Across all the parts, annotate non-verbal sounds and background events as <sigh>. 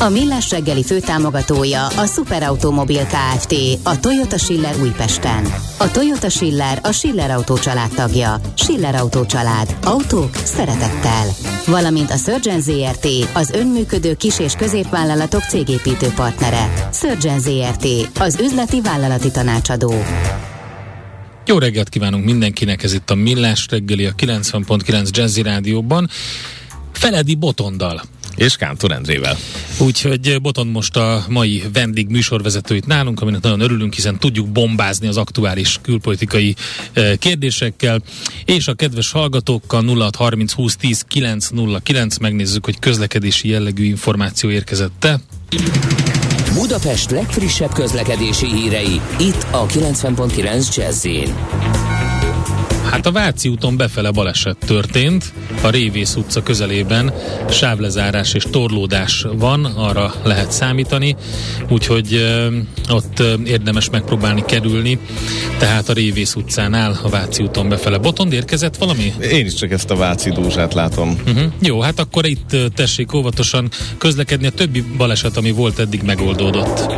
A Millás reggeli főtámogatója a Superautomobil KFT, a Toyota Schiller Újpesten. A Toyota Schiller a Schiller Autó család tagja. Schiller Autó család. Autók szeretettel. Valamint a Surgeon ZRT, az önműködő kis- és középvállalatok cégépítő partnere. Surgeon ZRT, az üzleti vállalati tanácsadó. Jó reggelt kívánunk mindenkinek, ez itt a Millás reggeli a 90.9 Jazzy Rádióban. Feledi Botondal és Kántor Endrével. Úgyhogy Botond most a mai vendég műsorvezetőit nálunk, aminek nagyon örülünk, hiszen tudjuk bombázni az aktuális külpolitikai eh, kérdésekkel, és a kedves hallgatókkal 0630 20 10 909 megnézzük, hogy közlekedési jellegű információ érkezette. Budapest legfrissebb közlekedési hírei, itt a 90.9 jazz Hát a Váci úton befele baleset történt, a Révész utca közelében sávlezárás és torlódás van, arra lehet számítani, úgyhogy ö, ott ö, érdemes megpróbálni kerülni, tehát a Révész utcánál a Váci úton befele. Botond érkezett valami? Én is csak ezt a Váci dúzsát látom. Uh-huh. Jó, hát akkor itt tessék óvatosan közlekedni, a többi baleset, ami volt eddig megoldódott.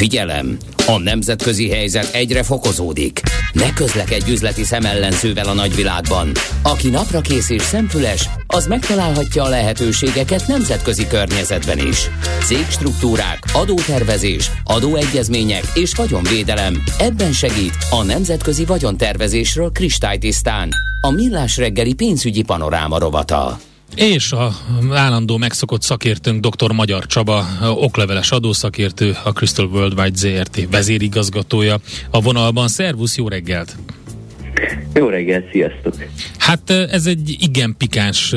Figyelem! A nemzetközi helyzet egyre fokozódik. Ne közlekedj üzleti szemellenzővel a nagyvilágban. Aki napra kész és szemfüles, az megtalálhatja a lehetőségeket nemzetközi környezetben is. Cégstruktúrák, adótervezés, adóegyezmények és vagyonvédelem. Ebben segít a Nemzetközi Vagyontervezésről kristálytisztán. A Millás reggeli pénzügyi panoráma rovata. És a állandó megszokott szakértőnk dr. Magyar Csaba, okleveles adószakértő, a Crystal Worldwide ZRT vezérigazgatója a vonalban. Szervusz, jó reggelt! Jó reggelt, sziasztok! Hát ez egy igen pikáns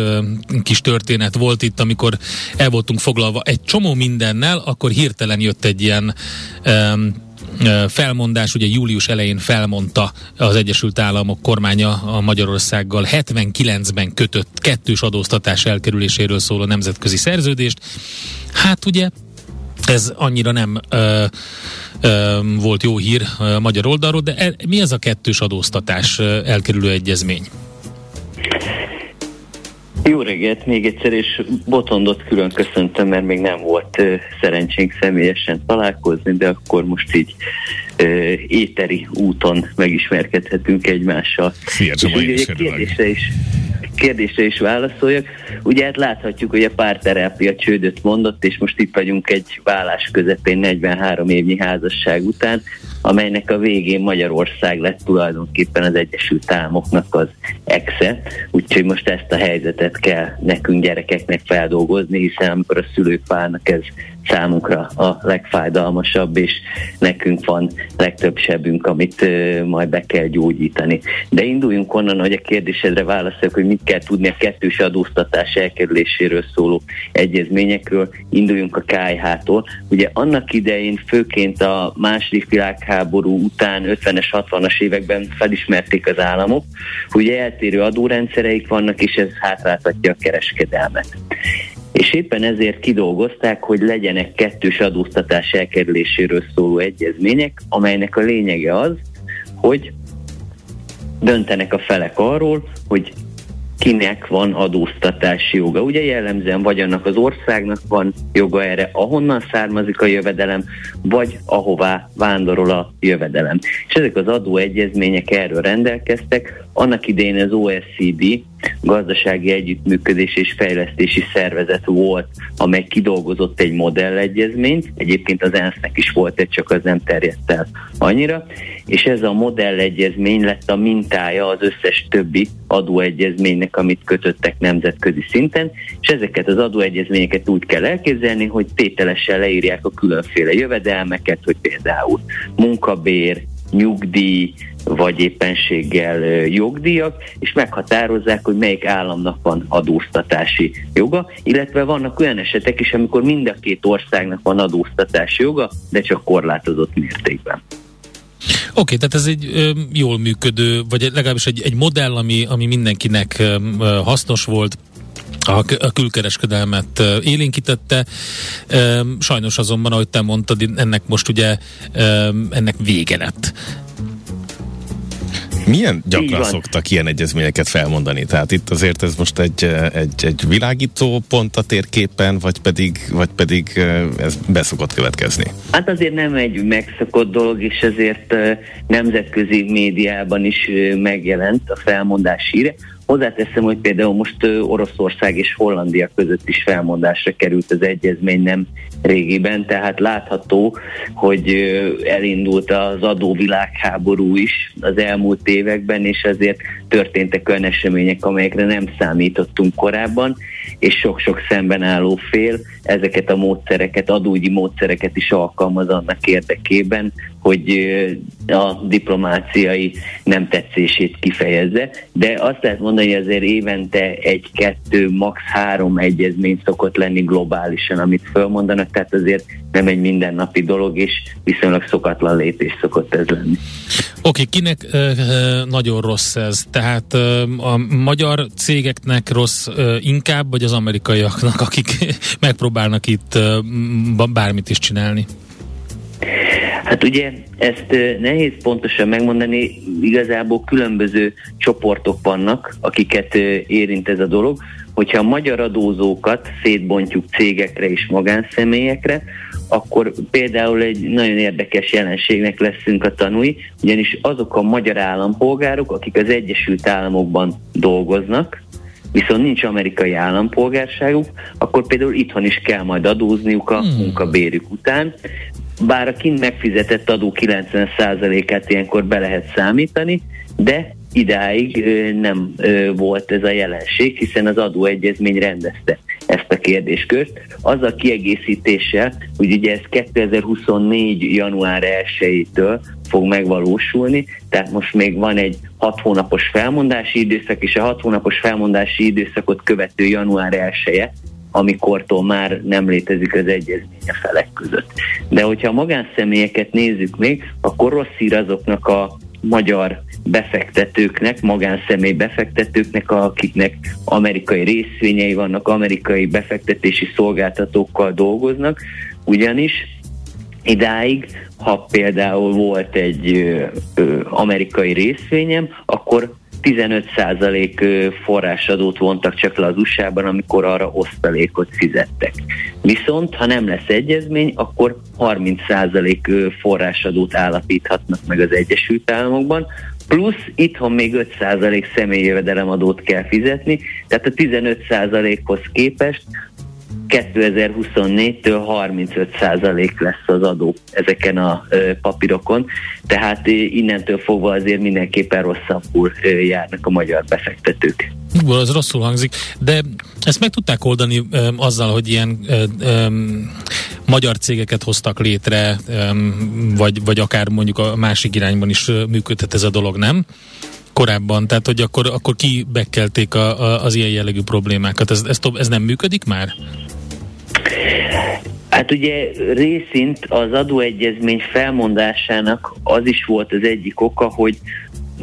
kis történet volt itt, amikor el voltunk foglalva egy csomó mindennel, akkor hirtelen jött egy ilyen um, felmondás, ugye július elején felmondta az Egyesült Államok kormánya a Magyarországgal 79-ben kötött kettős adóztatás elkerüléséről szóló nemzetközi szerződést. Hát ugye ez annyira nem ö, ö, volt jó hír a magyar oldalról, de e, mi az a kettős adóztatás elkerülő egyezmény? Jó reggelt még egyszer, és Botondot külön köszöntöm, mert még nem volt uh, szerencsénk személyesen találkozni, de akkor most így uh, éteri úton megismerkedhetünk egymással. Szia, és ugye, kérdésre is, kérdésre is válaszoljak. Ugye hát láthatjuk, hogy a párterápia csődöt mondott, és most itt vagyunk egy vállás közepén 43 évnyi házasság után, amelynek a végén Magyarország lett tulajdonképpen az Egyesült Államoknak az exe, úgyhogy most ezt a helyzetet kell nekünk gyerekeknek feldolgozni, hiszen amikor a szülők válnak, ez számunkra a legfájdalmasabb, és nekünk van legtöbb sebünk, amit majd be kell gyógyítani. De induljunk onnan, hogy a kérdésedre válaszolok, hogy mit kell tudni a kettős adóztatás elkerüléséről szóló egyezményekről. Induljunk a KH-tól. Ugye annak idején főként a második világháború után 50-es, 60-as években felismerték az államok, hogy eltérő adórendszereik vannak, és ez hátráltatja a kereskedelmet és éppen ezért kidolgozták, hogy legyenek kettős adóztatás elkerüléséről szóló egyezmények, amelynek a lényege az, hogy döntenek a felek arról, hogy kinek van adóztatási joga. Ugye jellemzően vagy annak az országnak van joga erre, ahonnan származik a jövedelem, vagy ahová vándorol a jövedelem. És ezek az adóegyezmények erről rendelkeztek. Annak idején az OECD gazdasági együttműködés és fejlesztési szervezet volt, amely kidolgozott egy modellegyezményt, egyébként az ENSZ-nek is volt egy, csak az nem terjedt el annyira, és ez a modellegyezmény lett a mintája az összes többi adóegyezménynek, amit kötöttek nemzetközi szinten, és ezeket az adóegyezményeket úgy kell elképzelni, hogy tételesen leírják a különféle jövedelmeket, hogy például munkabér, nyugdíj, vagy éppenséggel jogdíjak, és meghatározzák, hogy melyik államnak van adóztatási joga, illetve vannak olyan esetek is, amikor mind a két országnak van adóztatási joga, de csak korlátozott mértékben. okay, tehát ez egy ö, jól működő, vagy legalábbis egy, egy modell, ami, ami mindenkinek ö, hasznos volt, a, a külkereskedelmet élénkítette. Sajnos azonban, ahogy te mondtad, ennek most ugye ennek vége lett. Milyen gyakran szoktak ilyen egyezményeket felmondani? Tehát itt azért ez most egy, egy, egy világító pont a térképen, vagy pedig, vagy pedig ez beszokott következni? Hát azért nem egy megszokott dolog, és ezért nemzetközi médiában is megjelent a felmondás híre. Hozzáteszem, hogy például most Oroszország és Hollandia között is felmondásra került az egyezmény nem régiben, tehát látható, hogy elindult az adóvilágháború is az elmúlt években, és ezért történtek olyan események, amelyekre nem számítottunk korábban, és sok-sok szemben álló fél ezeket a módszereket, adógyi módszereket is alkalmaz annak érdekében, hogy a diplomáciai nem tetszését kifejezze. De azt lehet mondani, hogy azért évente egy-kettő, max. három egyezmény szokott lenni globálisan, amit fölmondanak, tehát azért nem egy mindennapi dolog, és viszonylag szokatlan lépés szokott ez lenni. Oké, okay, kinek uh, nagyon rossz ez? Tehát uh, a magyar cégeknek rossz uh, inkább, vagy az amerikaiaknak, akik <laughs> megpróbálnak itt uh, bármit is csinálni? Hát ugye ezt nehéz pontosan megmondani, igazából különböző csoportok vannak, akiket érint ez a dolog. Hogyha a magyar adózókat szétbontjuk cégekre és magánszemélyekre, akkor például egy nagyon érdekes jelenségnek leszünk a tanúi, ugyanis azok a magyar állampolgárok, akik az Egyesült Államokban dolgoznak, viszont nincs amerikai állampolgárságuk, akkor például itthon is kell majd adózniuk a hmm. munkabérük után, bár a kint megfizetett adó 90%-át ilyenkor be lehet számítani, de idáig nem volt ez a jelenség, hiszen az adóegyezmény rendezte ezt a kérdéskört. Az a kiegészítéssel, hogy ugye ez 2024. január 1-től fog megvalósulni, tehát most még van egy hat hónapos felmondási időszak, és a hat hónapos felmondási időszakot követő január 1 -e, amikortól már nem létezik az egyezmény a felek között. De hogyha a magánszemélyeket nézzük még, akkor rossz hír azoknak a magyar befektetőknek, magánszemély befektetőknek, akiknek amerikai részvényei vannak, amerikai befektetési szolgáltatókkal dolgoznak, ugyanis idáig, ha például volt egy ö, ö, amerikai részvényem, akkor 15% forrásadót vontak csak le az USA-ban, amikor arra osztalékot fizettek. Viszont, ha nem lesz egyezmény, akkor 30% forrásadót állapíthatnak meg az Egyesült Államokban, plusz itthon még 5% személyi jövedelemadót kell fizetni, tehát a 15%-hoz képest 2024-től 35% lesz az adó ezeken a papírokon, tehát innentől fogva azért mindenképpen rosszabbul járnak a magyar befektetők. Jó, az rosszul hangzik, de ezt meg tudták oldani um, azzal, hogy ilyen um, magyar cégeket hoztak létre, um, vagy, vagy akár mondjuk a másik irányban is működhet ez a dolog, nem? Korábban, tehát hogy akkor, akkor kibekkelték a, a, az ilyen jellegű problémákat. Ez, ez, ez nem működik már? Hát ugye részint az adóegyezmény felmondásának az is volt az egyik oka, hogy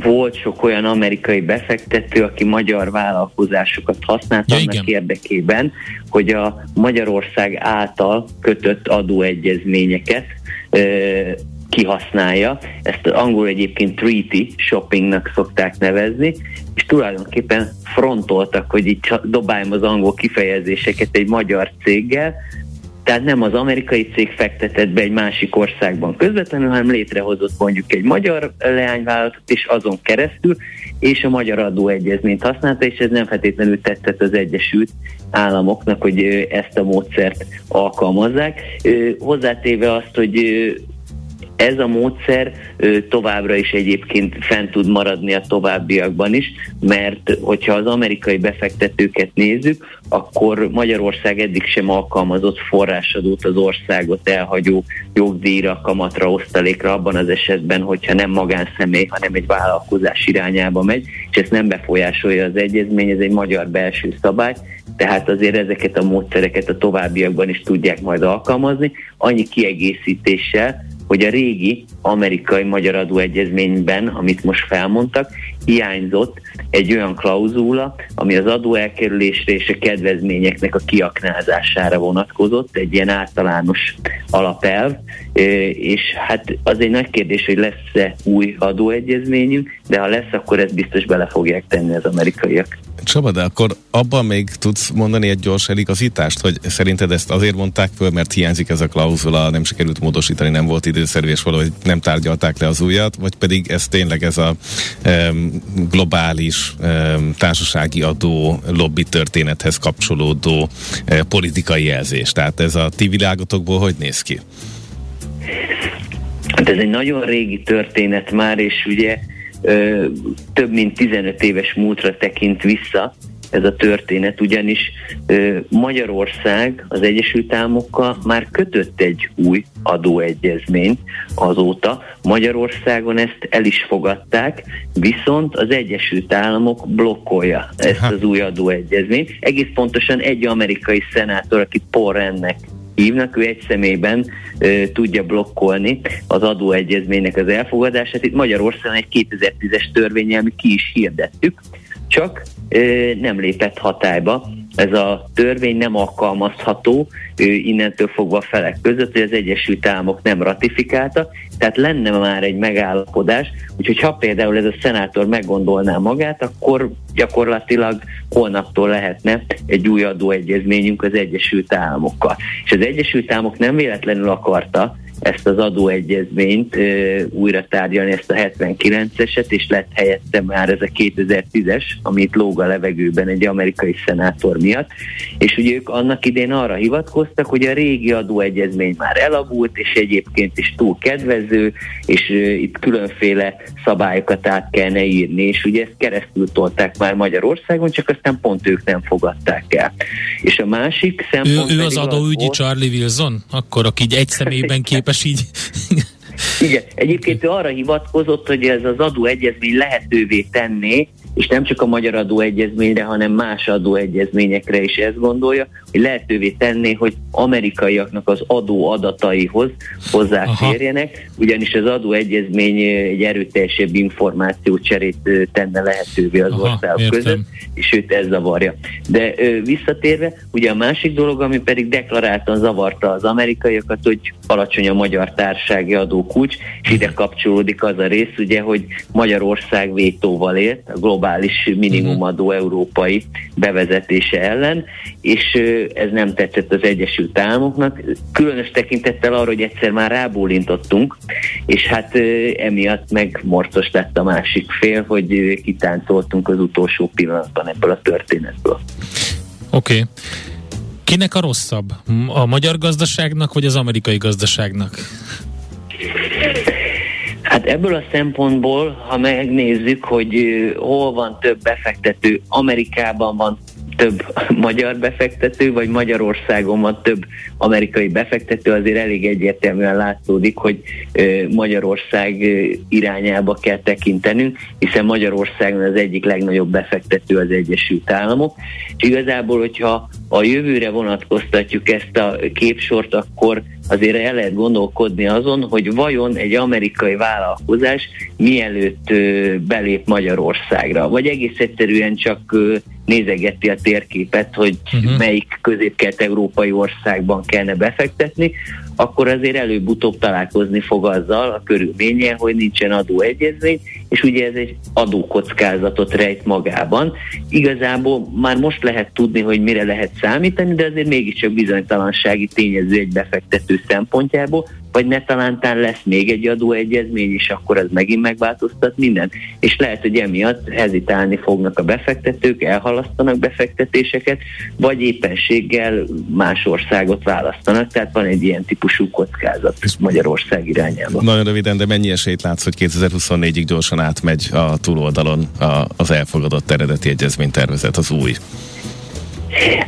volt sok olyan amerikai befektető, aki magyar vállalkozásokat használt ja, annak igen. érdekében, hogy a Magyarország által kötött adóegyezményeket kihasználja. Ezt angol egyébként treaty shoppingnak szokták nevezni, és tulajdonképpen frontoltak, hogy így dobáljam az angol kifejezéseket egy magyar céggel, tehát nem az amerikai cég fektetett be egy másik országban közvetlenül, hanem létrehozott mondjuk egy magyar leányvállalatot, és azon keresztül, és a magyar adóegyezményt használta, és ez nem feltétlenül tetszett az Egyesült Államoknak, hogy ezt a módszert alkalmazzák. Hozzátéve azt, hogy ez a módszer továbbra is egyébként fent tud maradni a továbbiakban is, mert hogyha az amerikai befektetőket nézzük, akkor Magyarország eddig sem alkalmazott forrásadót az országot elhagyó jogdíjra, kamatra, osztalékra abban az esetben, hogyha nem magánszemély, hanem egy vállalkozás irányába megy, és ezt nem befolyásolja az egyezmény, ez egy magyar belső szabály, tehát azért ezeket a módszereket a továbbiakban is tudják majd alkalmazni. Annyi kiegészítéssel, hogy a régi amerikai-magyar adóegyezményben, amit most felmondtak, hiányzott egy olyan klauzula, ami az adóelkerülésre és a kedvezményeknek a kiaknázására vonatkozott, egy ilyen általános alapelv, és hát az egy nagy kérdés, hogy lesz-e új adóegyezményünk, de ha lesz, akkor ezt biztos bele fogják tenni az amerikaiak. Csaba, de akkor abban még tudsz mondani egy gyors eligazítást, hogy szerinted ezt azért mondták föl, mert hiányzik ez a klauzula, nem sikerült módosítani, nem volt időszerű, és valahogy nem tárgyalták le az újat, vagy pedig ez tényleg ez a um, globális um, társasági adó lobby történethez kapcsolódó um, politikai jelzés. Tehát ez a ti világotokból hogy néz ki? Hát ez egy nagyon régi történet már, és ugye több mint 15 éves múltra tekint vissza ez a történet, ugyanis Magyarország az Egyesült Államokkal már kötött egy új adóegyezményt azóta. Magyarországon ezt el is fogadták, viszont az Egyesült Államok blokkolja ezt az új adóegyezményt. Egész pontosan egy amerikai szenátor, akit Paul Rennek hívnak, ő egy személyben ö, tudja blokkolni az adóegyezménynek az elfogadását. Itt Magyarországon egy 2010-es törvényel mi ki is hirdettük, csak ö, nem lépett hatályba. Ez a törvény nem alkalmazható ö, innentől fogva a felek között, hogy az Egyesült Államok nem ratifikálta, tehát lenne már egy megállapodás, úgyhogy ha például ez a szenátor meggondolná magát, akkor gyakorlatilag holnaptól lehetne egy új adóegyezményünk az Egyesült Államokkal. És az Egyesült Államok nem véletlenül akarta ezt az adóegyezményt ö, újra tárgyalni, ezt a 79-eset, és lett helyette már ez a 2010-es, amit lóg a levegőben egy amerikai szenátor miatt, és ugye ők annak idén arra hivatkoztak, hogy a régi adóegyezmény már elavult, és egyébként is túl kedvező, és ö, itt különféle szabályokat át kellene írni, és ugye ezt keresztül tolták már Magyarországon, csak aztán pont ők nem fogadták el. És a másik szempont... Ő, ő az adóügyi az Charlie Wilson? Akkor, aki így egy személyben képes így. <laughs> Igen, egyébként ő arra hivatkozott, hogy ez az adóegyezmény lehetővé tenné, és nem csak a magyar adóegyezményre, hanem más adóegyezményekre is ezt gondolja, lehetővé tenné, hogy amerikaiaknak az adó adataihoz hozzáférjenek, ugyanis az adóegyezmény egy erőteljesebb információcserét tenne lehetővé az Aha, országok értem. között, és őt ez zavarja. De ö, visszatérve, ugye a másik dolog, ami pedig deklaráltan zavarta az amerikaiakat, hogy alacsony a magyar társági adókulcs, és ide kapcsolódik az a rész, ugye, hogy Magyarország vétóval élt a globális minimumadó európai bevezetése ellen, és ez nem tetszett az Egyesült Államoknak, különös tekintettel arra, hogy egyszer már rábólintottunk, és hát emiatt meg morcos lett a másik fél, hogy kitáncoltunk az utolsó pillanatban ebből a történetből. Oké. Okay. Kinek a rosszabb? A magyar gazdaságnak, vagy az amerikai gazdaságnak? Hát ebből a szempontból, ha megnézzük, hogy hol van több befektető, Amerikában van több <laughs> magyar befektető, vagy Magyarországon van több amerikai befektető, azért elég egyértelműen látszódik, hogy Magyarország irányába kell tekintenünk, hiszen Magyarországon az egyik legnagyobb befektető az Egyesült Államok. És igazából, hogyha a jövőre vonatkoztatjuk ezt a képsort, akkor azért el lehet gondolkodni azon, hogy vajon egy amerikai vállalkozás mielőtt belép Magyarországra, vagy egész egyszerűen csak nézegeti a térképet, hogy uh-huh. melyik közép-kelet-európai országban kellene befektetni, akkor azért előbb-utóbb találkozni fog azzal a körülménye, hogy nincsen adóegyezmény, és ugye ez egy adókockázatot rejt magában. Igazából már most lehet tudni, hogy mire lehet számítani, de azért mégiscsak bizonytalansági tényező egy befektető szempontjából, vagy ne talántán lesz még egy adóegyezmény, és akkor ez megint megváltoztat minden. És lehet, hogy emiatt hezitálni fognak a befektetők, elhalasztanak befektetéseket, vagy éppenséggel más országot választanak, tehát van egy ilyen típusú kockázat Magyarország irányába. Nagyon röviden, de mennyi esélyt látsz, hogy 2024-ig gyorsan átmegy a túloldalon az elfogadott eredeti egyezménytervezet, az új?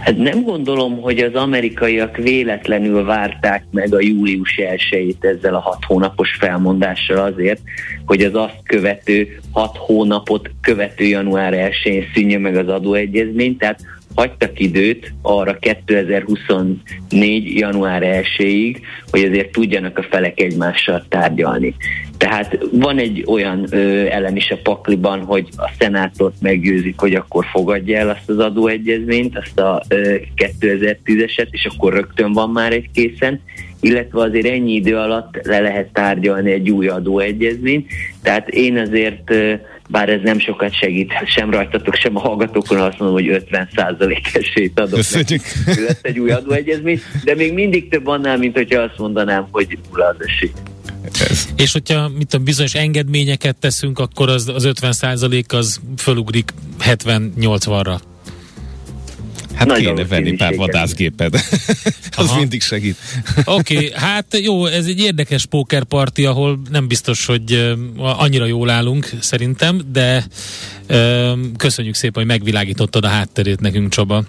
Hát nem gondolom, hogy az amerikaiak véletlenül várták meg a július 1 ezzel a hat hónapos felmondással azért, hogy az azt követő hat hónapot követő január 1-én szűnje meg az adóegyezmény, tehát hagytak időt arra 2024. január 1-ig, hogy azért tudjanak a felek egymással tárgyalni. Tehát van egy olyan ö, elem is a pakliban, hogy a szenátort meggyőzik, hogy akkor fogadja el azt az adóegyezményt, azt a 2010-eset, és akkor rögtön van már egy készen, illetve azért ennyi idő alatt le lehet tárgyalni egy új adóegyezményt. Tehát én azért bár ez nem sokat segít sem rajtatok, sem a hallgatókon, azt mondom, hogy 50 esélyt adok Köszönjük. lesz egy új adóegyezmény, de még mindig több annál, mint hogyha azt mondanám, hogy nulla az esély. Ez. És hogyha mit a bizonyos engedményeket teszünk, akkor az, az 50% az fölugrik 70-80-ra. Hát Nagyon kéne venni pár vadászgéped. <laughs> az Aha. mindig segít. <laughs> Oké, okay, hát jó, ez egy érdekes pókerparti, ahol nem biztos, hogy annyira jól állunk szerintem, de köszönjük szépen, hogy megvilágítottad a hátterét nekünk, Csaba.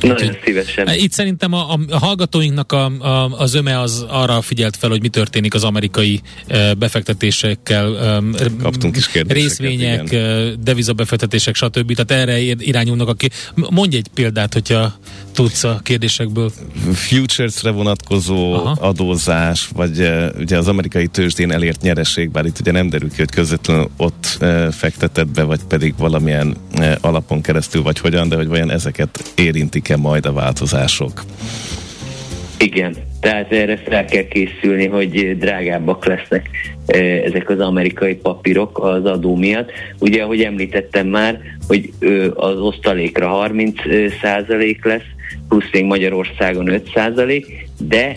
Nagyon szívesen. Itt szerintem a, a hallgatóinknak a, a, az öme az arra figyelt fel, hogy mi történik az amerikai uh, befektetésekkel, um, Kaptunk is részvények, igen. devizabefektetések, stb. Tehát erre irányulnak. Aki... Mondj egy példát, hogyha tudsz a kérdésekből. Futuresre vonatkozó Aha. adózás, vagy uh, ugye az amerikai tőzsdén elért nyereség, bár itt ugye nem derül ki, hogy közvetlenül ott uh, fektetett be, vagy pedig valamilyen uh, alapon keresztül, vagy hogyan, de hogy vajon ezeket érintik-e majd a változások? Igen, tehát erre fel kell készülni, hogy drágábbak lesznek ezek az amerikai papírok az adó miatt. Ugye, ahogy említettem már, hogy az osztalékra 30 százalék lesz, plusz még Magyarországon 5 százalék, de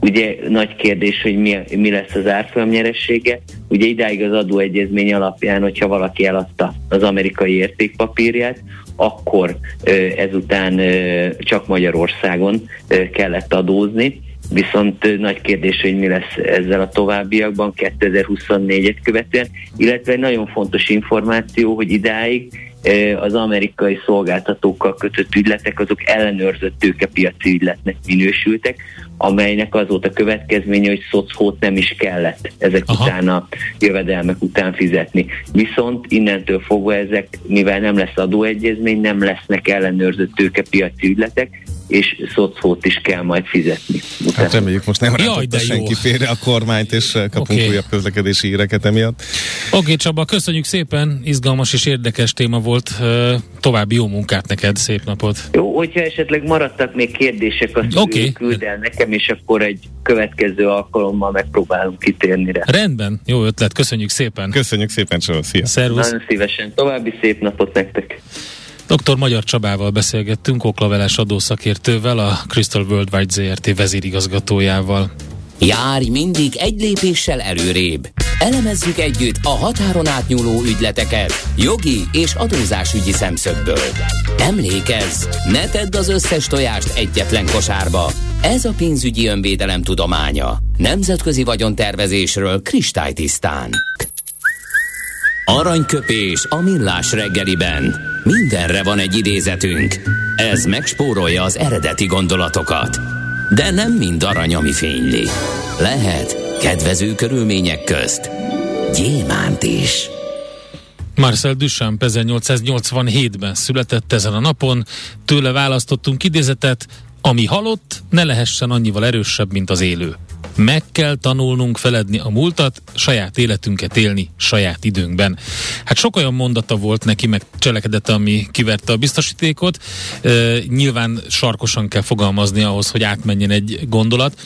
ugye nagy kérdés, hogy mi, mi lesz az árfolyam nyeressége. Ugye idáig az adóegyezmény alapján, hogyha valaki eladta az amerikai értékpapírját, akkor ezután csak Magyarországon kellett adózni, viszont nagy kérdés, hogy mi lesz ezzel a továbbiakban 2024-et követően, illetve egy nagyon fontos információ, hogy idáig az amerikai szolgáltatókkal kötött ügyletek, azok ellenőrzött tőkepiaci ügyletnek minősültek, amelynek az volt a következménye, hogy szocót nem is kellett ezek Aha. után a jövedelmek után fizetni. Viszont innentől fogva ezek, mivel nem lesz adóegyezmény, nem lesznek ellenőrzött tőkepiaci ügyletek, és szocót is kell majd fizetni. Utána. Hát reméljük most nem rántotta senki félre a kormányt, és kapunk okay. újabb közlekedési híreket emiatt. Oké okay, Csaba, köszönjük szépen, izgalmas és érdekes téma volt. További jó munkát neked, szép napot. Jó, hogyha esetleg maradtak még kérdések, azt okay. küld el nekem, és akkor egy következő alkalommal megpróbálunk kitérni rá. Rendben, jó ötlet, köszönjük szépen. Köszönjük szépen, Csaba, szia. Szervusz. Nagyon szívesen, további szép napot nektek. Dr. Magyar Csabával beszélgettünk, oklaveles adószakértővel, a Crystal Worldwide ZRT vezérigazgatójával. Járj mindig egy lépéssel előrébb. Elemezzük együtt a határon átnyúló ügyleteket jogi és adózásügyi szemszögből. Emlékezz, ne tedd az összes tojást egyetlen kosárba. Ez a pénzügyi önvédelem tudománya. Nemzetközi vagyontervezésről kristálytisztán. Aranyköpés a millás reggeliben. Mindenre van egy idézetünk. Ez megspórolja az eredeti gondolatokat. De nem mind arany, ami fényli. Lehet kedvező körülmények közt gyémánt is. Marcel Duchamp 1887-ben született ezen a napon, tőle választottunk idézetet, ami halott, ne lehessen annyival erősebb, mint az élő. Meg kell tanulnunk feledni a múltat, saját életünket élni saját időnkben. Hát sok olyan mondata volt neki, meg cselekedete, ami kiverte a biztosítékot. E, nyilván sarkosan kell fogalmazni ahhoz, hogy átmenjen egy gondolat,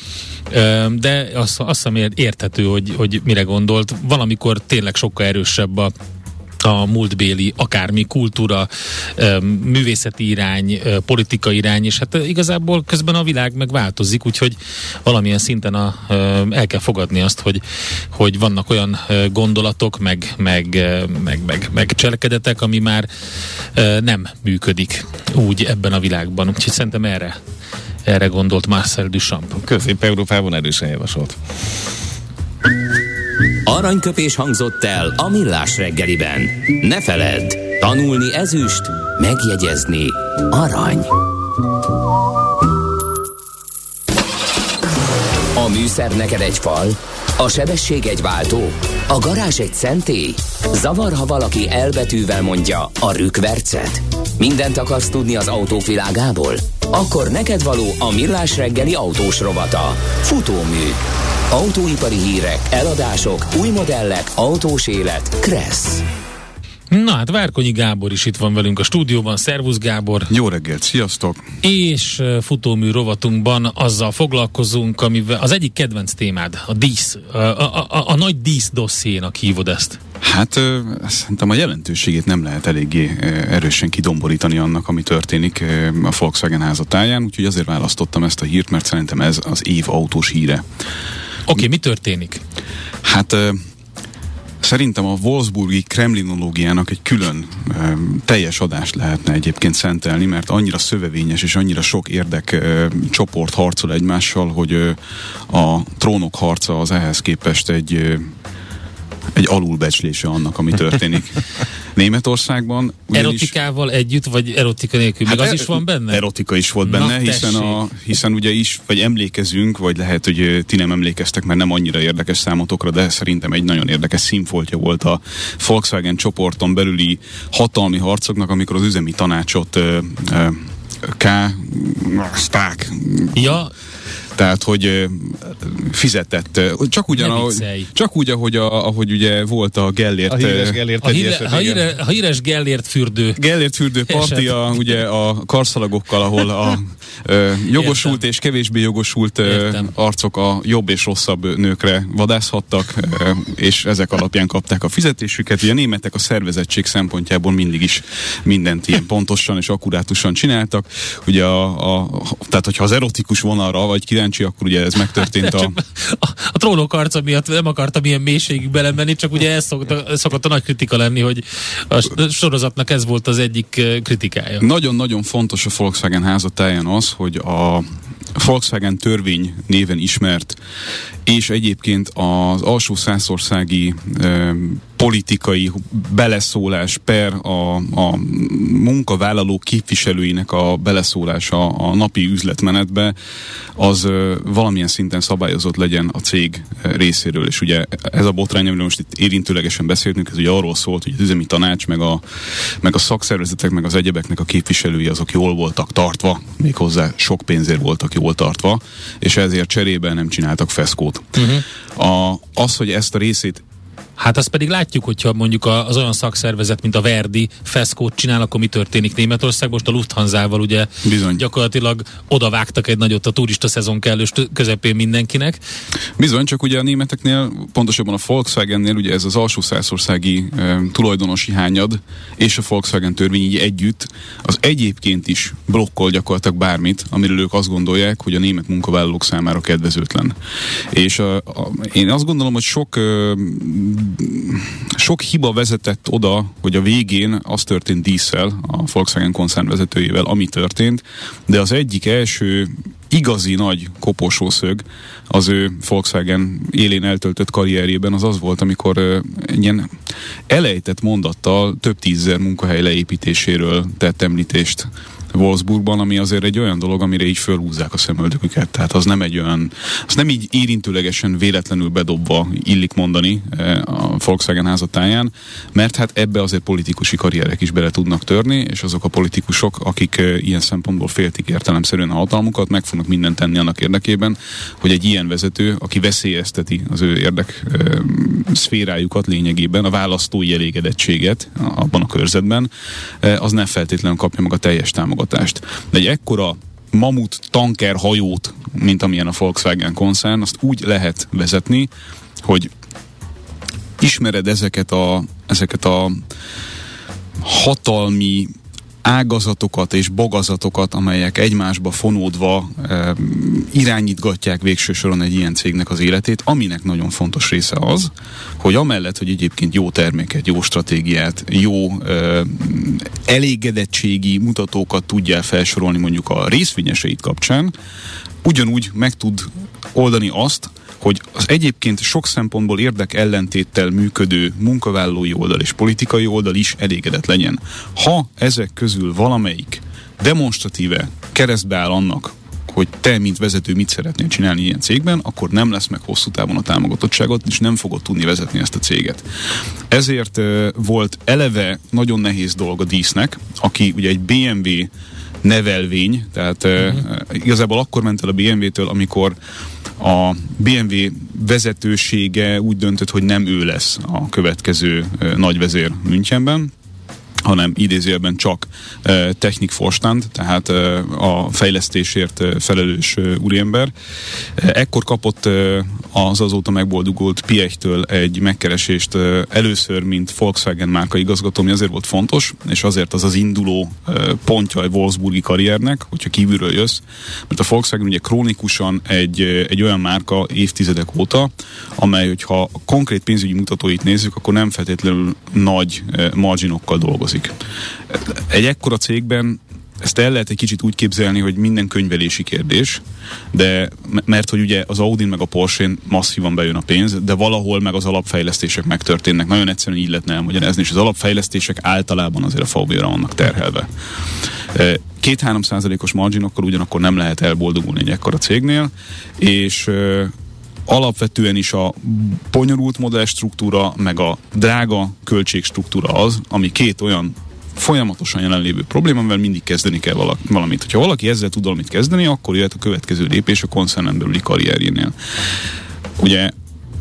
e, de azt, azt hiszem érthető, hogy, hogy mire gondolt. Valamikor tényleg sokkal erősebb a a múltbéli akármi kultúra, művészeti irány, politikai irány, és hát igazából közben a világ megváltozik, úgyhogy valamilyen szinten a, el kell fogadni azt, hogy, hogy vannak olyan gondolatok, meg, meg, meg, meg, meg cselekedetek, ami már nem működik úgy ebben a világban. Úgyhogy szerintem erre erre gondolt Marcel Duchamp. Közép-Európában erősen javasolt. Aranyköpés hangzott el a millás reggeliben. Ne feledd, tanulni ezüst, megjegyezni arany. A műszer neked egy fal, a sebesség egy váltó, a garázs egy szentély. Zavar, ha valaki elbetűvel mondja a rükvercet. Mindent akarsz tudni az autóvilágából? Akkor neked való a millás reggeli autós rovata. Futómű. Autóipari hírek, eladások, új modellek, autós élet. Kressz. Na hát Várkonyi Gábor is itt van velünk a stúdióban. Szervusz Gábor! Jó reggelt, sziasztok! És futómű rovatunkban azzal foglalkozunk, amivel az egyik kedvenc témád, a dísz, a, a, a, a nagy dísz dossziénak hívod ezt. Hát szerintem a jelentőségét nem lehet eléggé erősen kidomborítani annak, ami történik a Volkswagen házatáján, úgyhogy azért választottam ezt a hírt, mert szerintem ez az év autós híre. Oké, okay, mi történik? Hát Szerintem a Wolfsburgi kremlinológiának egy külön teljes adást lehetne egyébként szentelni, mert annyira szövevényes és annyira sok érdek csoport harcol egymással, hogy a trónok harca az ehhez képest egy egy alulbecslése annak, ami történik. <laughs> Németországban. Ugyanis... Erotikával együtt, vagy erotika nélkül? Hát Még az er- is van benne? Erotika is volt benne, Na, hiszen, a, hiszen ugye is, vagy emlékezünk, vagy lehet, hogy ti nem emlékeztek, mert nem annyira érdekes számotokra, de szerintem egy nagyon érdekes színfoltja volt a Volkswagen csoporton belüli hatalmi harcoknak, amikor az üzemi tanácsot ö, ö, K. Sták. Ja, tehát, hogy fizetett, csak ugyan, ahogy, csak úgy, ahogy, a, ahogy ugye volt a Gellért. A híres Gellért, a híre, ha, híre, ha híres Gellért fürdő. Gellért fürdő partia, ugye a karszalagokkal, ahol a ö, jogosult Értem. és kevésbé jogosult ö, arcok a jobb és rosszabb nőkre vadászhattak, ö, és ezek alapján kapták a fizetésüket. Ugye a németek a szervezettség szempontjából mindig is mindent ilyen pontosan és akkurátusan csináltak. Ugye a, a, tehát, hogyha az erotikus vonalra vagy kíváncsi, akkor ugye ez megtörtént a... a... A trónok arca miatt nem akartam ilyen mélységig belemenni, csak ugye ez szokott, szokott a nagy kritika lenni, hogy a sorozatnak ez volt az egyik kritikája. Nagyon-nagyon fontos a Volkswagen házatáján az, hogy a Volkswagen törvény néven ismert, és egyébként az alsó százországi politikai beleszólás per a, a munkavállaló képviselőinek a beleszólása a napi üzletmenetbe, az valamilyen szinten szabályozott legyen a cég részéről. És ugye ez a botrány, amiről most itt érintőlegesen beszéltünk, ez ugye arról szólt, hogy az üzemi tanács, meg a, meg a szakszervezetek, meg az egyebeknek a képviselői azok jól voltak tartva, méghozzá sok pénzért voltak jól tartva, és ezért cserébe nem csináltak feszkót. Uh-huh. A, az, hogy ezt a részét Hát azt pedig látjuk, hogyha mondjuk az olyan szakszervezet, mint a Verdi Feszkót csinál, akkor mi történik Németországban. Most a Lufthansa-val ugye Bizony. gyakorlatilag odavágtak egy nagyot a turista szezon kellős közepén mindenkinek. Bizony, csak ugye a németeknél, pontosabban a Volkswagennél ugye ez az alsó százországi e, tulajdonosi hányad és a Volkswagen törvény így együtt az egyébként is blokkol gyakorlatilag bármit, amiről ők azt gondolják, hogy a német munkavállalók számára kedvezőtlen. És a, a, én azt gondolom, hogy sok e, sok hiba vezetett oda, hogy a végén az történt díszel, a Volkswagen koncern vezetőjével, ami történt, de az egyik első igazi nagy koposószög az ő Volkswagen élén eltöltött karrierjében az az volt, amikor uh, ilyen elejtett mondattal több tízzer munkahely leépítéséről tett említést Wolfsburgban, ami azért egy olyan dolog, amire így fölhúzzák a szemöldöküket. Tehát az nem egy olyan, az nem így érintőlegesen véletlenül bedobva illik mondani eh, a Volkswagen házatáján, mert hát ebbe azért politikusi karrierek is bele tudnak törni, és azok a politikusok, akik eh, ilyen szempontból féltik értelemszerűen a hatalmukat, meg fognak mindent tenni annak érdekében, hogy egy ilyen vezető, aki veszélyezteti az ő érdek e, szférájukat lényegében, a választói elégedettséget abban a körzetben, az nem feltétlenül kapja meg a teljes támogatást támogatást. De egy ekkora mamut tanker hajót, mint amilyen a Volkswagen koncern, azt úgy lehet vezetni, hogy ismered ezeket a, ezeket a hatalmi ágazatokat és bogazatokat, amelyek egymásba fonódva e, irányítgatják végső soron egy ilyen cégnek az életét, aminek nagyon fontos része az, hogy amellett, hogy egyébként jó terméket, jó stratégiát, jó e, elégedettségi mutatókat tudja felsorolni mondjuk a részvényeseit kapcsán, ugyanúgy meg tud oldani azt, hogy az egyébként sok szempontból érdek ellentéttel működő munkavállalói oldal és politikai oldal is elégedett legyen. Ha ezek közül valamelyik demonstratíve keresztbe áll annak, hogy te, mint vezető mit szeretnél csinálni ilyen cégben, akkor nem lesz meg hosszú távon a támogatottságot, és nem fogod tudni vezetni ezt a céget. Ezért volt eleve nagyon nehéz dolog a dísznek, aki ugye egy BMW nevelvény, tehát uh-huh. igazából akkor ment el a BMW-től, amikor a BMW vezetősége úgy döntött, hogy nem ő lesz a következő nagyvezér Münchenben, hanem idézőjelben csak technik forstand, tehát a fejlesztésért felelős úriember. Ekkor kapott az azóta megboldogult Piechtől egy megkeresést először, mint Volkswagen márka igazgató, ami azért volt fontos, és azért az az induló pontja a Wolfsburgi karriernek, hogyha kívülről jössz, mert a Volkswagen ugye krónikusan egy, egy olyan márka évtizedek óta, amely, hogyha konkrét pénzügyi mutatóit nézzük, akkor nem feltétlenül nagy marginokkal dolgozik dolgozik. Egy ekkora cégben ezt el lehet egy kicsit úgy képzelni, hogy minden könyvelési kérdés, de mert hogy ugye az Audi meg a porsche masszívan bejön a pénz, de valahol meg az alapfejlesztések megtörténnek. Nagyon egyszerűen így lehetne elmagyarázni, és az alapfejlesztések általában azért a VW-ra vannak terhelve. Két-három százalékos marginokkal ugyanakkor nem lehet elboldogulni egy ekkora cégnél, és alapvetően is a bonyolult modellstruktúra, meg a drága költségstruktúra az, ami két olyan folyamatosan jelenlévő probléma, amivel mindig kezdeni kell valamit. Ha valaki ezzel tud valamit kezdeni, akkor jöhet a következő lépés a koncernen belüli karrierjénél. Ugye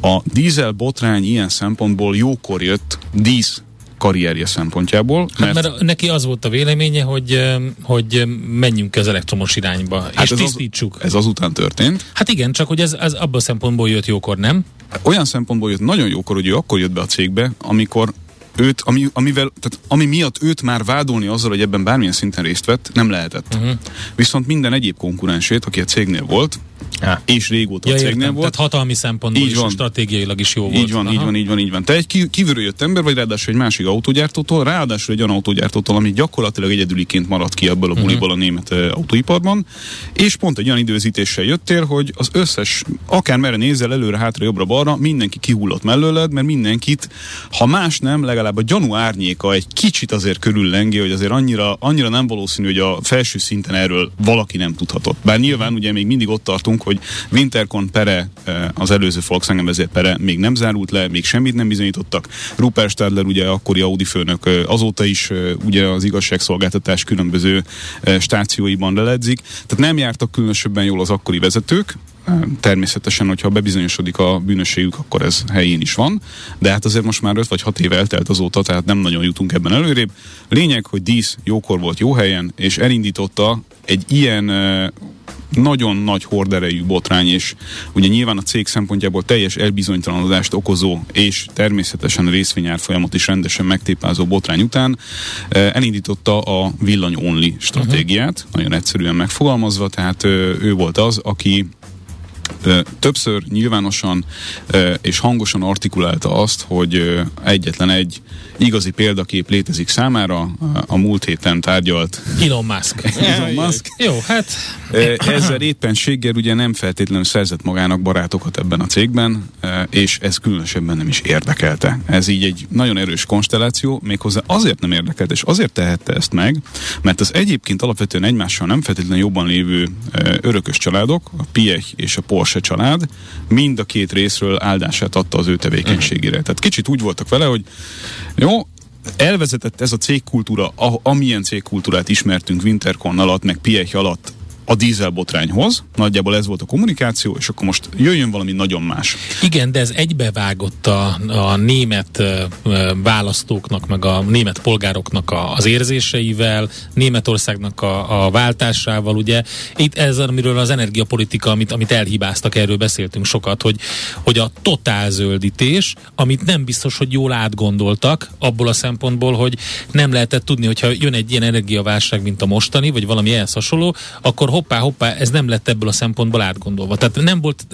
a dízel botrány ilyen szempontból jókor jött dísz karrierje szempontjából. Hát mert, mert neki az volt a véleménye, hogy, hogy menjünk az elektromos irányba, hát és ez tisztítsuk. Az, ez azután történt. Hát igen, csak hogy ez, ez abban a szempontból jött jókor, nem? Olyan szempontból jött nagyon jókor, hogy ő akkor jött be a cégbe, amikor őt, ami, amivel, tehát ami miatt őt már vádolni azzal, hogy ebben bármilyen szinten részt vett, nem lehetett. Uh-huh. Viszont minden egyéb konkurensét, aki a cégnél volt, Ja. és régóta ja, a cégnél értem. volt. Tehát hatalmi szempontból így van. stratégiailag is jó így volt. Van, Aha. így van, így van, így van. Te egy kívülről jött ember, vagy ráadásul egy másik autógyártótól, ráadásul egy olyan autógyártótól, ami gyakorlatilag egyedüliként maradt ki ebből a mhm. buliból uh-huh. a német autóiparban, és pont egy olyan időzítéssel jöttél, hogy az összes, akár merre nézel, előre, hátra, jobbra, balra, mindenki kihullott mellőled, mert mindenkit, ha más nem, legalább a gyanú árnyéka egy kicsit azért körüllengi, hogy azért annyira, annyira nem valószínű, hogy a felső szinten erről valaki nem tudhatott. Bár nyilván ugye még mindig ott tartunk, hogy Wintercon pere, eh, az előző Volkswagen vezér pere még nem zárult le, még semmit nem bizonyítottak. Rupert Stadler, ugye akkori Audi főnök, eh, azóta is eh, ugye az igazságszolgáltatás különböző stációiban leledzik. Tehát nem jártak különösebben jól az akkori vezetők, természetesen, hogyha bebizonyosodik a bűnösségük, akkor ez helyén is van, de hát azért most már 5 vagy 6 év eltelt azóta, tehát nem nagyon jutunk ebben előrébb. Lényeg, hogy Dísz jókor volt jó helyen, és elindította egy ilyen nagyon nagy horderejű botrány, és ugye nyilván a cég szempontjából teljes elbizonytalanodást okozó, és természetesen részvényár folyamat is rendesen megtépázó botrány után elindította a villany only stratégiát, uh-huh. nagyon egyszerűen megfogalmazva, tehát ő volt az, aki többször nyilvánosan és hangosan artikulálta azt, hogy egyetlen egy igazi példakép létezik számára. A múlt héten tárgyalt Elon Musk. <laughs> Elon Musk. Jó, hát... Ezzel éppenséggel ugye nem feltétlenül szerzett magának barátokat ebben a cégben, és ez különösebben nem is érdekelte. Ez így egy nagyon erős konstelláció, méghozzá azért nem érdekelte, és azért tehette ezt meg, mert az egyébként alapvetően egymással nem feltétlenül jobban lévő örökös családok, a Piech és a Porsche család, mind a két részről áldását adta az ő tevékenységére. Tehát kicsit úgy voltak vele, hogy jó, elvezetett ez a cégkultúra, amilyen cégkultúrát ismertünk Wintercon alatt, meg Piech alatt a dízelbotrányhoz, nagyjából ez volt a kommunikáció, és akkor most jöjjön valami nagyon más. Igen, de ez egybevágott a, a német választóknak, meg a német polgároknak a, az érzéseivel, Németországnak a, a váltásával, ugye. Itt ez, amiről az energiapolitika, amit, amit elhibáztak, erről beszéltünk sokat, hogy, hogy a totál zöldítés, amit nem biztos, hogy jól átgondoltak, abból a szempontból, hogy nem lehetett tudni, hogyha jön egy ilyen energiaválság, mint a mostani, vagy valami ehhez hasonló, akkor hoppá, hoppá, ez nem lett ebből a szempontból átgondolva. Tehát nem volt,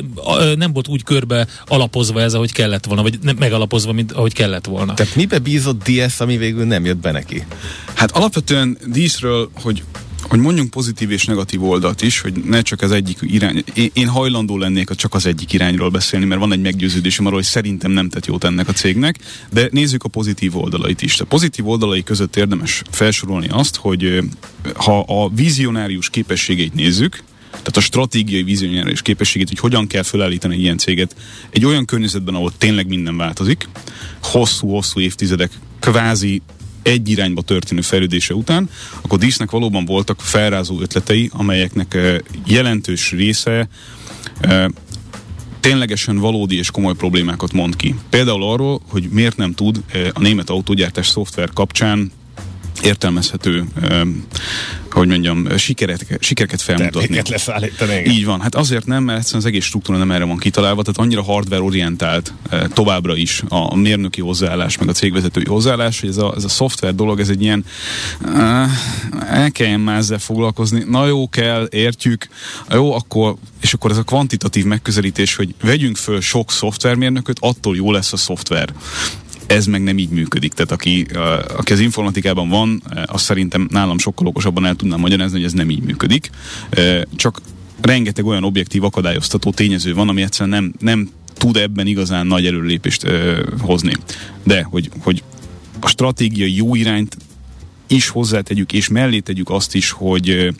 nem volt úgy körbe alapozva ez, ahogy kellett volna, vagy nem megalapozva, mint ahogy kellett volna. Tehát mibe bízott DS, ami végül nem jött be neki? Hát alapvetően díszről, hogy hogy mondjunk pozitív és negatív oldalt is, hogy ne csak az egyik irány. Én, én hajlandó lennék csak az egyik irányról beszélni, mert van egy meggyőződésem arról, hogy szerintem nem tett jót ennek a cégnek, de nézzük a pozitív oldalait is. A pozitív oldalai között érdemes felsorolni azt, hogy ha a vizionárius képességeit nézzük, Tehát a stratégiai vizionjára és képességét, hogy hogyan kell felállítani egy ilyen céget egy olyan környezetben, ahol tényleg minden változik, hosszú-hosszú évtizedek kvázi egy irányba történő fejlődése után, akkor Dísznek valóban voltak felrázó ötletei, amelyeknek jelentős része ténylegesen valódi és komoly problémákat mond ki. Például arról, hogy miért nem tud a német autógyártás szoftver kapcsán értelmezhető, hogy mondjam, sikereket, sikereket felmutatni. leszállítani. Így van. Hát azért nem, mert egyszerűen az egész struktúra nem erre van kitalálva, tehát annyira hardware orientált továbbra is a mérnöki hozzáállás, meg a cégvezetői hozzáállás, hogy ez a, ez a szoftver dolog, ez egy ilyen uh, el kelljen már ezzel foglalkozni. Na jó, kell, értjük. Jó, akkor és akkor ez a kvantitatív megközelítés, hogy vegyünk föl sok szoftvermérnököt, attól jó lesz a szoftver ez meg nem így működik. Tehát aki, aki az informatikában van, azt szerintem nálam sokkal okosabban el tudnám magyarázni, hogy ez nem így működik. Csak rengeteg olyan objektív akadályoztató tényező van, ami egyszerűen nem, nem tud ebben igazán nagy előlépést hozni. De, hogy, hogy a stratégiai jó irányt is hozzátegyük, és mellé tegyük azt is, hogy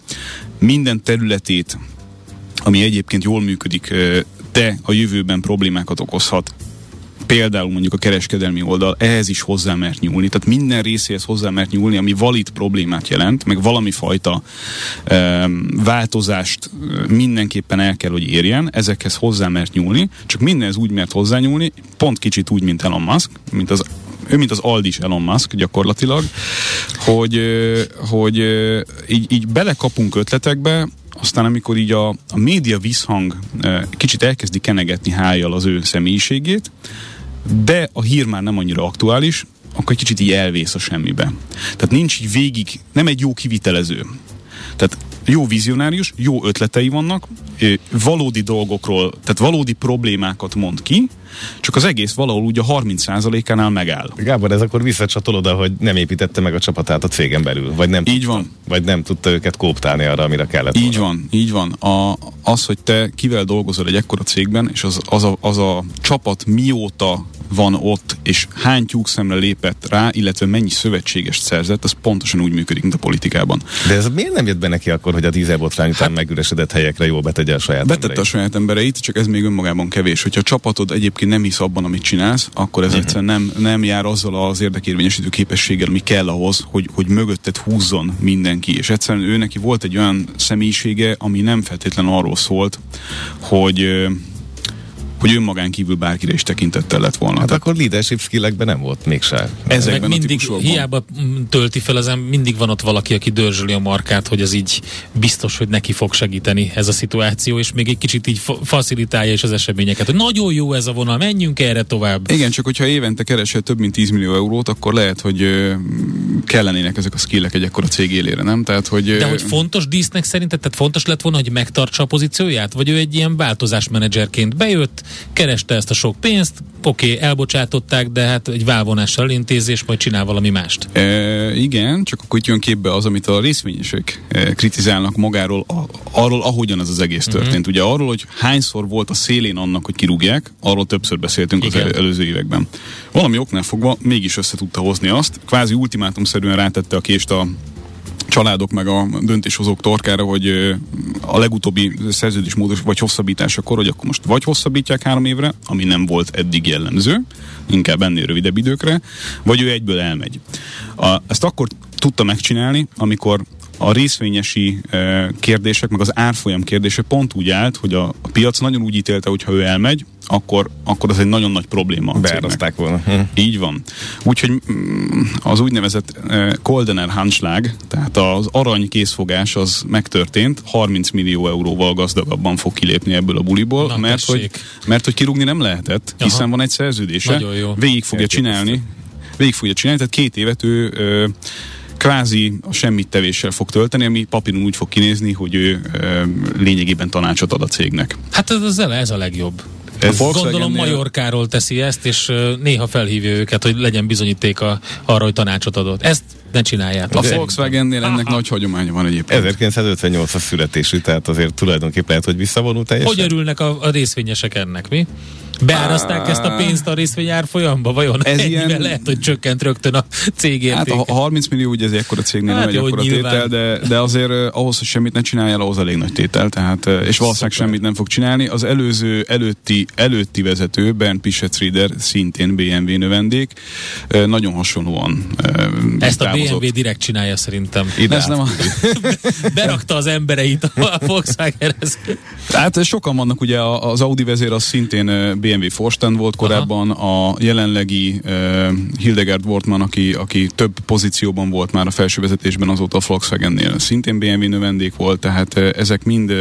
minden területét, ami egyébként jól működik, de a jövőben problémákat okozhat, például mondjuk a kereskedelmi oldal ehhez is hozzá mert nyúlni, tehát minden részéhez hozzá mert nyúlni, ami valid problémát jelent, meg valami fajta e, változást mindenképpen el kell, hogy érjen, ezekhez hozzá mert nyúlni, csak mindenhez úgy mert hozzányúlni, pont kicsit úgy, mint Elon Musk, mint az ő, mint az Aldis Elon Musk gyakorlatilag, hogy, hogy így, így belekapunk ötletekbe, aztán amikor így a, a média visszhang kicsit elkezdi kenegetni hájjal az ő személyiségét, de a hír már nem annyira aktuális, akkor egy kicsit így elvész a semmibe. Tehát nincs így végig, nem egy jó kivitelező. Tehát jó vizionárius, jó ötletei vannak, valódi dolgokról, tehát valódi problémákat mond ki, csak az egész valahol úgy a 30%-ánál megáll. Gábor, ez akkor visszacsatol oda, hogy nem építette meg a csapatát a cégen belül, vagy nem, így tudta, van. vagy nem tudta őket kóptálni arra, amire kellett Így volna. van, így van. A, az, hogy te kivel dolgozol egy ekkora cégben, és az, az, a, az a csapat mióta van ott, és hány tyúkszemre lépett rá, illetve mennyi szövetségest szerzett, az pontosan úgy működik, mint a politikában. De ez miért nem jött be neki akkor, hogy a dízelbotrány után hát, megüresedett helyekre jól betegye a saját Betette embereit? a saját embereit, csak ez még önmagában kevés. Hogyha a csapatod egyébként nem hisz abban, amit csinálsz, akkor ez uh-huh. egyszerűen nem, nem jár azzal az érdekérvényesítő képességgel, ami kell ahhoz, hogy, hogy mögötted húzzon mindenki. És egyszerűen ő neki volt egy olyan személyisége, ami nem feltétlenül arról szólt, hogy hogy önmagán kívül bárkire is tekintettel lett volna. Hát Tehát, akkor leadership skillekben nem volt mégsem. Ezekben Meg mindig a hiába tölti fel az mindig van ott valaki, aki dörzsöli a markát, hogy ez így biztos, hogy neki fog segíteni ez a szituáció, és még egy kicsit így fa- facilitálja is az eseményeket, hogy nagyon jó ez a vonal, menjünk erre tovább. Igen, csak hogyha évente keresel több mint 10 millió eurót, akkor lehet, hogy kellenének ezek a skillek egy ekkora cég élére, nem? Tehát, hogy, De hogy fontos dísznek szerinted, tehát fontos lett volna, hogy megtartsa a pozícióját? Vagy ő egy ilyen változásmenedzserként bejött, kereste ezt a sok pénzt, oké, okay, elbocsátották, de hát egy válvonással intézés, majd csinál valami mást. E, igen, csak akkor itt jön képbe az, amit a részvényesek e, kritizálnak magáról, a, arról, ahogyan ez az egész uh-huh. történt. Ugye arról, hogy hányszor volt a szélén annak, hogy kirúgják, arról többször beszéltünk igen. az el, előző években. Valami oknál fogva mégis össze tudta hozni azt, kvázi ultimátumszerűen rátette a kést a családok meg a döntéshozók torkára, hogy a legutóbbi szerződésmódos vagy hosszabbításakor, hogy akkor most vagy hosszabbítják három évre, ami nem volt eddig jellemző, inkább ennél rövidebb időkre, vagy ő egyből elmegy. A, ezt akkor tudta megcsinálni, amikor a részvényesi kérdések, meg az árfolyam kérdése pont úgy állt, hogy a, a piac nagyon úgy ítélte, hogy ha ő elmegy, akkor, akkor ez egy nagyon nagy probléma. Beáraszták volna. Hm. Így van. Úgyhogy mm, az úgynevezett uh, Koldener Handschlag, tehát az arany készfogás az megtörtént, 30 millió euróval gazdagabban fog kilépni ebből a buliból, Na, mert, hogy, mert hogy kirúgni nem lehetett, hiszen Aha. van egy szerződése, végig fogja csinálni, végig fogja csinálni, tehát két évet ő uh, kvázi a semmit tevéssel fog tölteni, ami papíron úgy fog kinézni, hogy ő ö, lényegében tanácsot ad a cégnek. Hát ez, ez a legjobb. Ez Gondolom Majorkáról teszi ezt, és néha felhívja őket, hogy legyen bizonyíték a, arra, hogy tanácsot adott. Ezt ne csináljátok. A Volkswagennél ennek nagy hagyománya van egyébként. 1958-as születésű, tehát azért tulajdonképpen lehet, hogy visszavonul teljesen. Hogy örülnek a, a részvényesek ennek, mi? Beáraszták ezt a pénzt a részvényár folyamba, vajon? Ez Ennyivel ilyen- lehet, hogy csökkent rögtön a cég Hát a 30 millió ugye ez ekkora cégnél Hát nem egy jó, akkora nyilván. tétel, de, de azért ahhoz, hogy semmit ne csináljál, ahhoz elég nagy tétel, tehát, eh, és valószínűleg semmit nem fog csinálni. Az előző, előtti, előtti vezető, Bernd Pischetsrieder, szintén BMW növendék, nagyon hasonlóan Ezt a távozott. BMW direkt csinálja szerintem. Ide Ez nem a, <laughs> Berakta az embereit a Volkswagenhez. hát sokan vannak, ugye az Audi vezér az szintén BMW Vorstand volt korábban, a jelenlegi uh, Hildegard Wortmann, aki, aki több pozícióban volt már a felső vezetésben, azóta a Volkswagennél szintén BMW növendék volt, tehát eh, ezek mind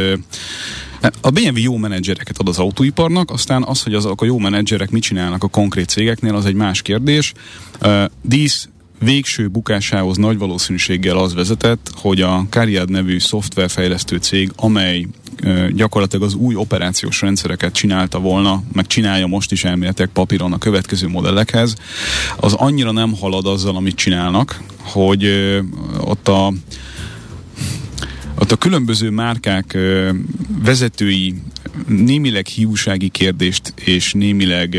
a BMW jó menedzsereket ad az autóiparnak, aztán az, hogy azok a jó menedzserek mit csinálnak a konkrét cégeknél, az egy más kérdés. Uh, Dísz végső bukásához nagy valószínűséggel az vezetett, hogy a Cariad nevű szoftverfejlesztő cég, amely gyakorlatilag az új operációs rendszereket csinálta volna, meg csinálja most is elméletek papíron a következő modellekhez, az annyira nem halad azzal, amit csinálnak, hogy ott a ott a különböző márkák vezetői némileg hiúsági kérdést és némileg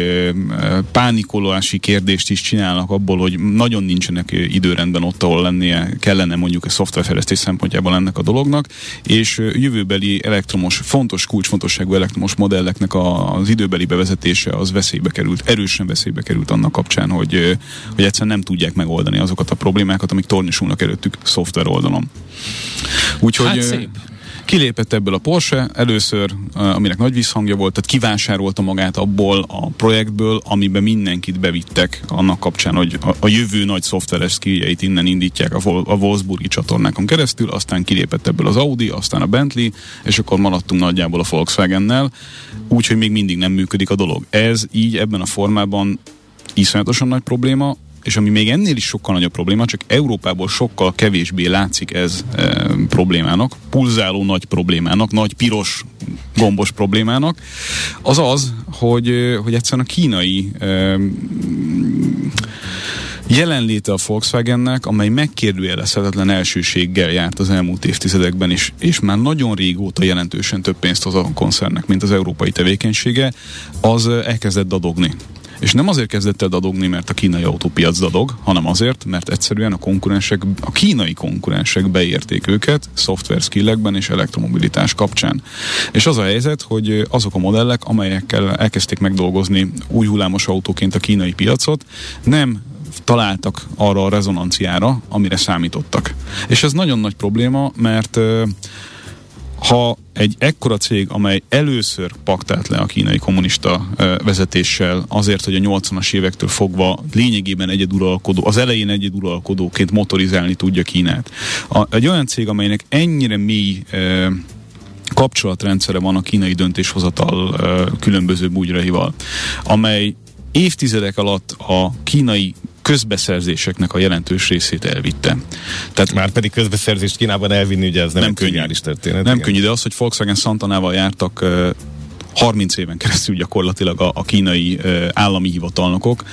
pánikolási kérdést is csinálnak abból, hogy nagyon nincsenek időrendben ott, ahol lennie kellene mondjuk a szoftverfejlesztés szempontjából ennek a dolognak, és jövőbeli elektromos, fontos kulcsfontosságú elektromos modelleknek az időbeli bevezetése az veszélybe került, erősen veszélybe került annak kapcsán, hogy, hogy egyszerűen nem tudják megoldani azokat a problémákat, amik tornyosulnak előttük szoftver oldalon. Úgyhogy Hát szép. Kilépett ebből a Porsche először, uh, aminek nagy visszhangja volt, tehát kivásárolta magát abból a projektből, amiben mindenkit bevittek annak kapcsán, hogy a, jövő nagy szoftveres skilljeit innen indítják a Wolfsburgi csatornákon keresztül, aztán kilépett ebből az Audi, aztán a Bentley, és akkor maradtunk nagyjából a Volkswagennel, úgyhogy még mindig nem működik a dolog. Ez így ebben a formában iszonyatosan nagy probléma, és ami még ennél is sokkal nagyobb probléma, csak Európából sokkal kevésbé látszik ez e, problémának, pulzáló nagy problémának, nagy piros gombos problémának, az az, hogy, ö, hogy egyszerűen a kínai e, jelenléte a Volkswagennek, amely megkérdőjelezhetetlen elsőséggel járt az elmúlt évtizedekben, és, és már nagyon régóta jelentősen több pénzt hoz a koncernnek, mint az európai tevékenysége, az elkezdett dadogni. És nem azért kezdett el dadogni, mert a kínai autópiac dadog, hanem azért, mert egyszerűen a konkurensek, a kínai konkurensek beérték őket szoftver skillekben és elektromobilitás kapcsán. És az a helyzet, hogy azok a modellek, amelyekkel elkezdték megdolgozni új hullámos autóként a kínai piacot, nem találtak arra a rezonanciára, amire számítottak. És ez nagyon nagy probléma, mert ha egy ekkora cég, amely először paktált le a kínai kommunista vezetéssel azért, hogy a 80-as évektől fogva lényegében egyeduralkodó, az elején egyeduralkodóként motorizálni tudja Kínát. A, egy olyan cég, amelynek ennyire mély ö, kapcsolatrendszere van a kínai döntéshozatal ö, különböző bugyraival, amely évtizedek alatt a kínai közbeszerzéseknek a jelentős részét elvitte. Tehát Már pedig közbeszerzést Kínában elvinni, ugye ez nem, Nem könnyű. történet. nem igen. könnyű, de az, hogy Volkswagen Santanával jártak ö, 30 éven keresztül gyakorlatilag a, a kínai ö, állami hivatalnokok,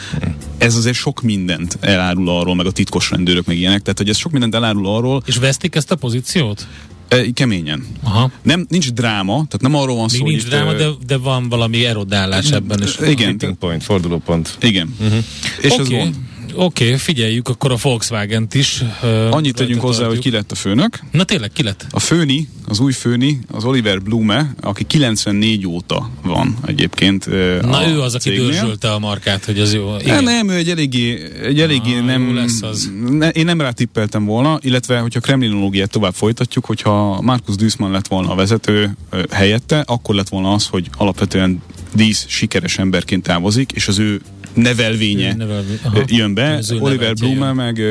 ez azért sok mindent elárul arról, meg a titkos rendőrök, meg ilyenek, tehát hogy ez sok mindent elárul arról, És vesztik ezt a pozíciót? e, keményen. Aha. Nem, nincs dráma, tehát nem arról van Még szó, nincs hogy dráma, itt, de, de van valami erodálás ebben is. Igen, Tipping point, fordulópont. igen. Uh-huh. És ez Oké, van. Oké, figyeljük akkor a Volkswagen-t is. ö, Annyit tegyünk hozzá, hogy tartjuk. ki lett a főnök. Na tényleg, ki lett? A főni, az új főni, az Oliver Blume, aki 94 óta van egyébként. ö, Na ő az, aki cégnél. dörzsölte a markát, hogy az jó. Igen. nem, ő egy eléggé, egy eléggé Ah, nem, lesz az. Ne, én nem rá tippeltem volna, illetve hogyha kremlinológiát tovább folytatjuk, hogyha Markus Duismann lett volna a vezető ö, helyette, akkor lett volna az, hogy alapvetően Dísz sikeres emberként távozik, és az ő nevelvénye Ő nevelvé- aha. ö, jön be. Oliver Blume meg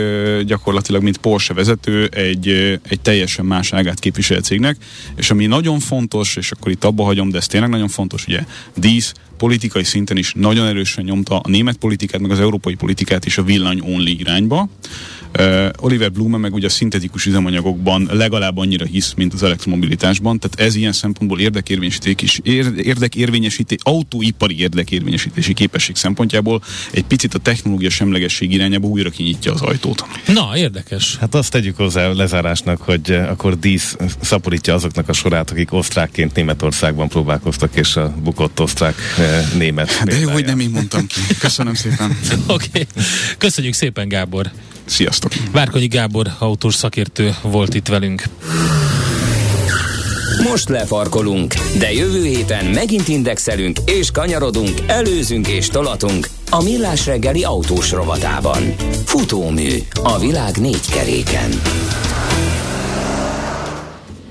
gyakorlatilag, mint Porsche vezető, egy, egy teljesen más ágát képvisel cégnek, és ami nagyon fontos, és akkor itt abba hagyom, de ez tényleg nagyon fontos, ugye Dísz politikai szinten is nagyon erősen nyomta a német politikát, meg az európai politikát is a villany only irányba. Oliver Blume meg ugye a szintetikus üzemanyagokban legalább annyira hisz, mint az elektromobilitásban, tehát ez ilyen szempontból érdekérvényesítés, érdekérvényesítés, autóipari érdekérvényesítési képesség szempontjából egy picit a technológia semlegesség irányába újra kinyitja az ajtót. Na, érdekes. Hát azt tegyük hozzá lezárásnak, hogy akkor dísz szaporítja azoknak a sorát, akik osztrákként Németországban próbálkoztak, és a bukott osztrák német. De jó, hogy nem én mondtam ki. Köszönöm szépen. <laughs> Oké. Okay. Köszönjük szépen, Gábor. Sziasztok! Várkonyi Gábor autós szakértő volt itt velünk. Most lefarkolunk, de jövő héten megint indexelünk és kanyarodunk, előzünk és tolatunk a Millás reggeli autós rovatában. Futómű a világ négy keréken.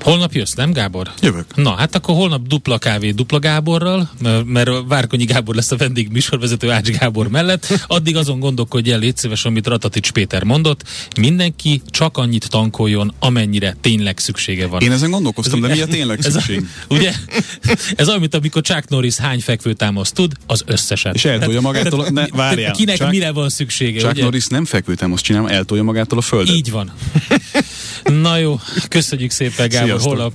Holnap jössz, nem Gábor? Jövök. Na, hát akkor holnap dupla kávé dupla Gáborral, mert Várkonyi Gábor lesz a vendég műsorvezető Ács Gábor mellett. Addig azon gondolkodj el, légy szíves, amit Ratatics Péter mondott, mindenki csak annyit tankoljon, amennyire tényleg szüksége van. Én ezen gondolkoztam, ez, de mi a tényleg szükség? Ez, ugye? Ez olyan, mint amikor Chuck Norris hány fekvőtámaszt tud, az összeset. És eltolja magától, ne, várjál. Kinek Chuck, mire van szüksége, Chuck ugye? Norris nem fekvőtámaszt csinál, eltolja magától a földet. Így van. Na jó, köszönjük szépen, Gábor. Holnap